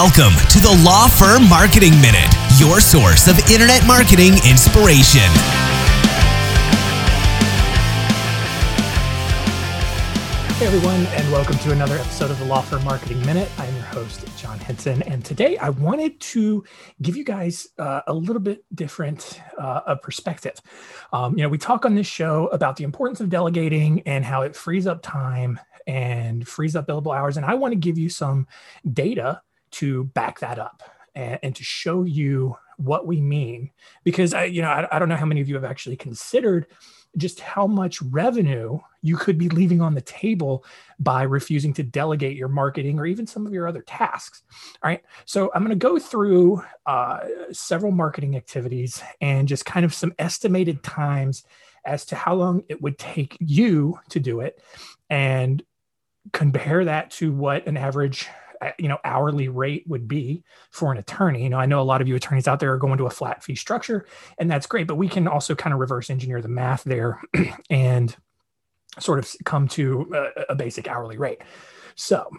Welcome to the Law Firm Marketing Minute, your source of internet marketing inspiration. Hey everyone, and welcome to another episode of the Law Firm Marketing Minute. I'm your host, John Henson, and today I wanted to give you guys uh, a little bit different uh, of perspective. Um, you know, we talk on this show about the importance of delegating and how it frees up time and frees up billable hours, and I want to give you some data to back that up and, and to show you what we mean. Because I, you know, I, I don't know how many of you have actually considered just how much revenue you could be leaving on the table by refusing to delegate your marketing or even some of your other tasks. All right. So I'm going to go through uh, several marketing activities and just kind of some estimated times as to how long it would take you to do it and compare that to what an average Uh, you know hourly rate would be for an attorney. You know i know a lot of you attorneys out there are going to a flat fee structure and that's great but we can also kind of reverse engineer the math there and sort of come to a, a basic hourly rate. So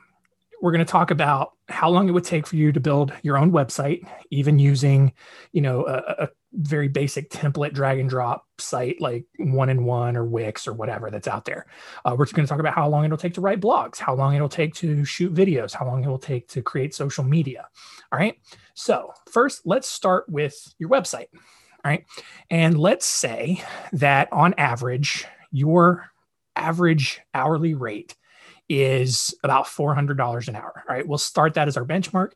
we're going to talk about how long it would take for you to build your own website even using you know a, a very basic template drag and drop site like 1&1 or wix or whatever that's out there uh, we're just going to talk about how long it'll take to write blogs how long it'll take to shoot videos how long it will take to create social media all right so first let's start with your website all right and let's say that on average your average hourly rate is about $400 an hour. All right. We'll start that as our benchmark.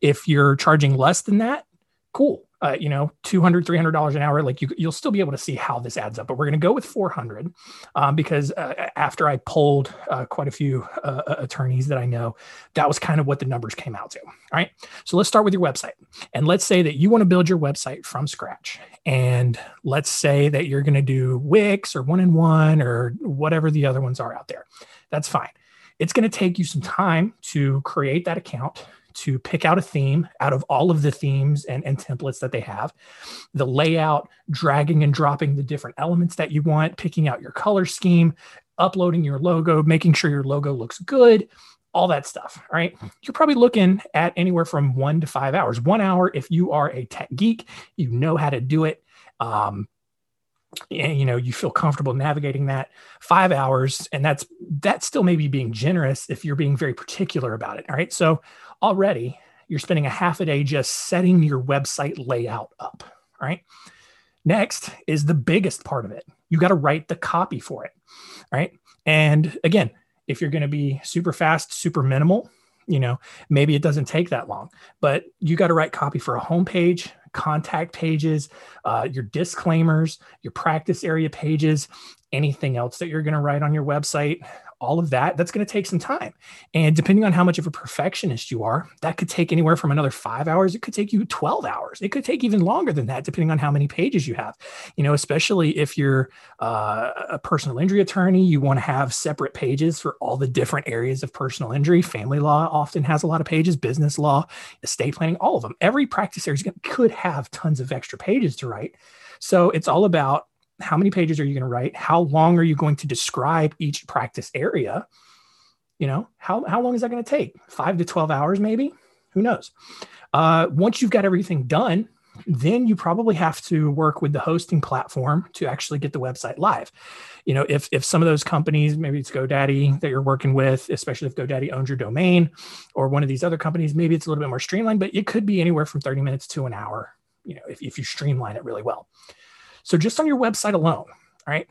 If you're charging less than that, cool uh, you know, 200, 300 dollars an hour, like you, you'll still be able to see how this adds up. But we're going to go with 400 um, because uh, after I polled uh, quite a few uh, uh, attorneys that I know, that was kind of what the numbers came out to. All right, so let's start with your website, and let's say that you want to build your website from scratch, and let's say that you're going to do Wix or 1&1 or whatever the other ones are out there. That's fine. It's going to take you some time to create that account to pick out a theme out of all of the themes and, and templates that they have, the layout, dragging and dropping the different elements that you want, picking out your color scheme, uploading your logo, making sure your logo looks good, all that stuff. All right. You're probably looking at anywhere from one to five hours. One hour if you are a tech geek, you know how to do it. Um, Eh, you know you feel comfortable navigating that five hours and that's that's still maybe being generous if you're being very particular about it all right so already you're spending a half a day just setting your website layout up. All right. Next is the biggest part of it. You got to write the copy for it. All right. And again, if you're going to be super fast, super minimal, you know, maybe it doesn't take that long, but you got to write copy for a homepage, contact pages, uh, your disclaimers, your practice area pages, anything else that you're going to write on your website all of that, that's going to take some time. And depending on how much of a perfectionist you are, that could take anywhere from another five hours. It could take you 12 hours. It could take even longer than that, depending on how many pages you have. You know, especially if you're uh, a personal injury attorney, you want to have separate pages for all the different areas of personal injury. Family law often has a lot of pages, business law, estate planning, all of them. Every practice area could have tons of extra pages to write. So it's all about how many pages are you going to write? How long are you going to describe each practice area? You know how, how long is that going to take? Five to 12 hours maybe? Who knows? Uh, once you've got everything done then you probably have to work with the hosting platform to actually get the website live. You know if, if some of those companies maybe it's godaddy that you're working with especially if godaddy owns your domain or one of these other companies maybe it's a little bit more streamlined but it could be anywhere from 30 minutes to an hour you know if, if you streamline it really well so just on your website alone, right?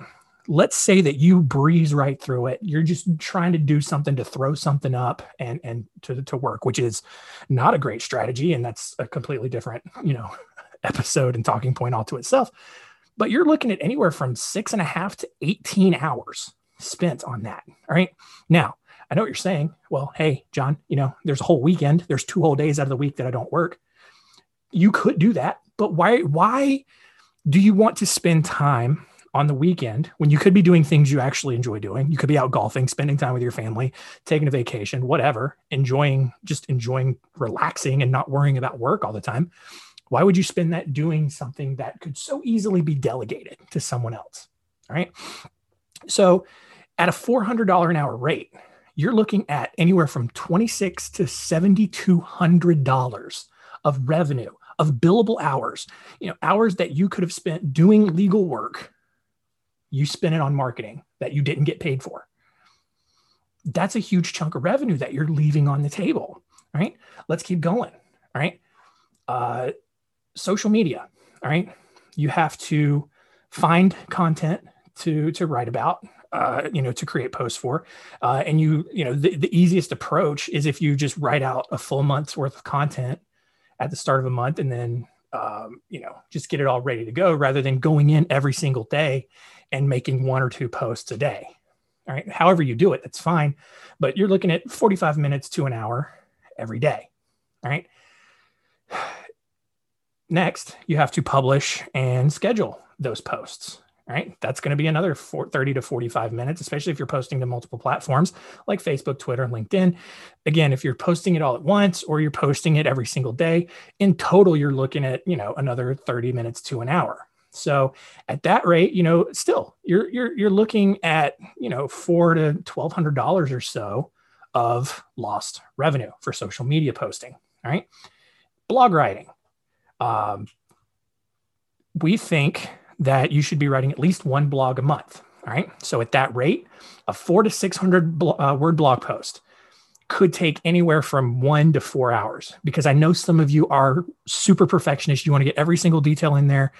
Let's say that you breeze right through it. You're just trying to do something to throw something up and and to, to work, which is not a great strategy. And that's a completely different, you know, episode and talking point all to itself. But you're looking at anywhere from six and a half to 18 hours spent on that. All right. Now, I know what you're saying. Well, hey, John, you know, there's a whole weekend. There's two whole days out of the week that I don't work. You could do that, but why why do you want to spend time on the weekend when you could be doing things you actually enjoy doing? You could be out golfing, spending time with your family, taking a vacation, whatever, enjoying just enjoying relaxing and not worrying about work all the time. Why would you spend that doing something that could so easily be delegated to someone else? All right. So, at a $400 an hour rate, you're looking at anywhere from 26 to $7,200 of revenue of billable hours, you know, hours that you could have spent doing legal work. You spent it on marketing that you didn't get paid for. That's a huge chunk of revenue that you're leaving on the table, right? Let's keep going, right? Uh, social media, all right? You have to find content to to write about uh, you know to create posts for uh, and you you know the, the easiest approach is if you just write out a full month's worth of content at the start of a month and then um, you know just get it all ready to go rather than going in every single day and making one or two posts a day all right? However you do it that's fine but you're looking at 45 minutes to an hour every day all right? Next you have to publish and schedule those posts right? That's going to be another 30 to 45 minutes, especially if you're posting to multiple platforms like Facebook, Twitter, LinkedIn. Again, if you're posting it all at once or you're posting it every single day, in total, you're looking at, you know, another 30 minutes to an hour. So at that rate, you know, still you're you're you're looking at, you know, four to twelve hundred dollars or so of lost revenue for social media posting. Right. Blog writing. Um, we think that you should be writing at least one blog a month. All right. So at that rate, a four to 600 bl- uh, word blog post could take anywhere from one to four hours because I know some of you are super perfectionist. You want to get every single detail in there.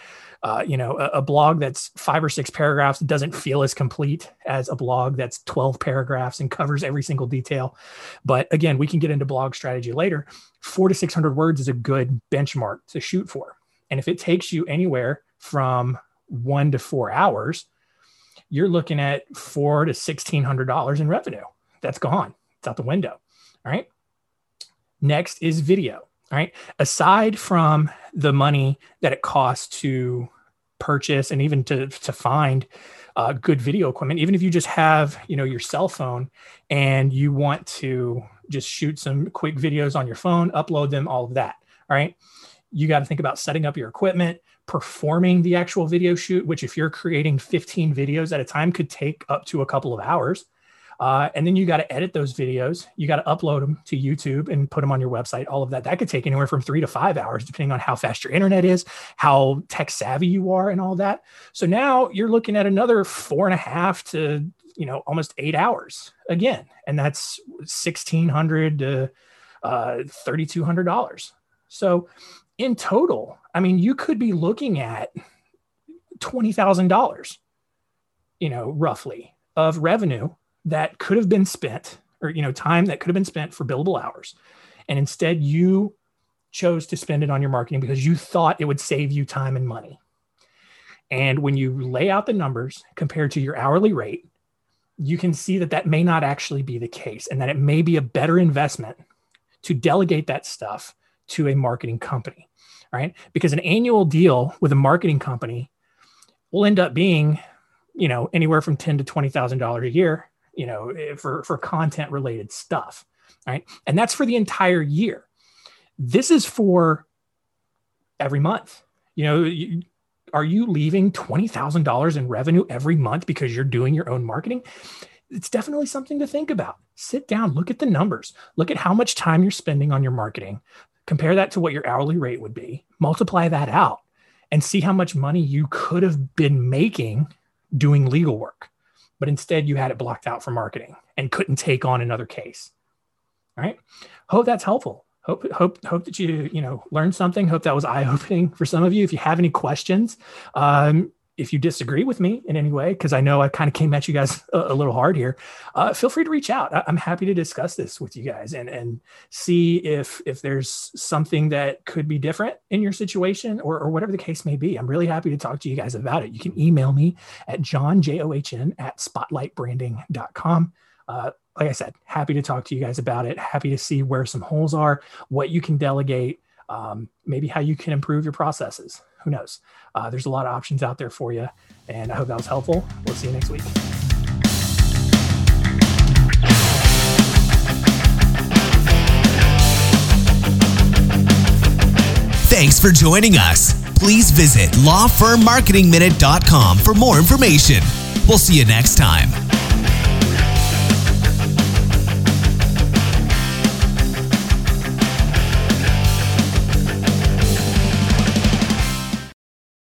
Uh, you know, a, a, blog that's five or six paragraphs doesn't feel as complete as a blog that's 12 paragraphs and covers every single detail. But again, we can get into blog strategy later. Four to 600 words is a good benchmark to shoot for. And if it takes you anywhere from one to four hours, you're looking at four to sixteen hundred dollars in revenue. That's gone. It's out the window. All right. Next is video. All right. Aside from the money that it costs to purchase and even to, to find uh, good video equipment, even if you just have, you know, your cell phone and you want to just shoot some quick videos on your phone, upload them, all of that. All right. You got to think about setting up your equipment, performing the actual video shoot, which if you're creating 15 videos at a time could take up to a couple of hours. Uh, and then you got to edit those videos. You got to upload them to YouTube and put them on your website. All of that that could take anywhere from three to five hours, depending on how fast your internet is, how tech savvy you are, and all that. So now you're looking at another four and a half to you know almost eight hours again, and that's sixteen hundred to uh, thirty two hundred dollars. So in total, I mean, you could be looking at $20,000, you know, roughly of revenue that could have been spent or, you know, time that could have been spent for billable hours. And instead, you chose to spend it on your marketing because you thought it would save you time and money. And when you lay out the numbers compared to your hourly rate, you can see that that may not actually be the case and that it may be a better investment to delegate that stuff to a marketing company, right? Because an annual deal with a marketing company will end up being, you know, anywhere from ten to twenty thousand dollars a year, you know, eh, for for content related stuff, right? And that's for the entire year. This is for every month. You know, you, are you leaving twenty thousand dollars in revenue every month because you're doing your own marketing? It's definitely something to think about. Sit down, look at the numbers, look at how much time you're spending on your marketing, compare that to what your hourly rate would be, multiply that out, and see how much money you could have been making doing legal work. But instead, you had it blocked out for marketing and couldn't take on another case. All right. Hope that's helpful. Hope, hope, hope that you, you know, learned something. Hope that was eye opening for some of you. If you have any questions, um, if you disagree with me in any way, because I know I kind of came at you guys a, a little hard here, uh, feel free to reach out. I, am happy to discuss this with you guys and and see if if there's something that could be different in your situation or, or whatever the case may be. I'm really happy to talk to you guys about it. You can email me at john j o h n at spotlightbranding.com. Uh, like I said, happy to talk to you guys about it. Happy to see where some holes are, what you can delegate, um, maybe how you can improve your processes. Who knows? Uh, there's a lot of options out there for you. And I hope that was helpful. We'll see you next week. Thanks for joining us. Please visit lawfirmmarketingminute.com for more information. We'll see you next time.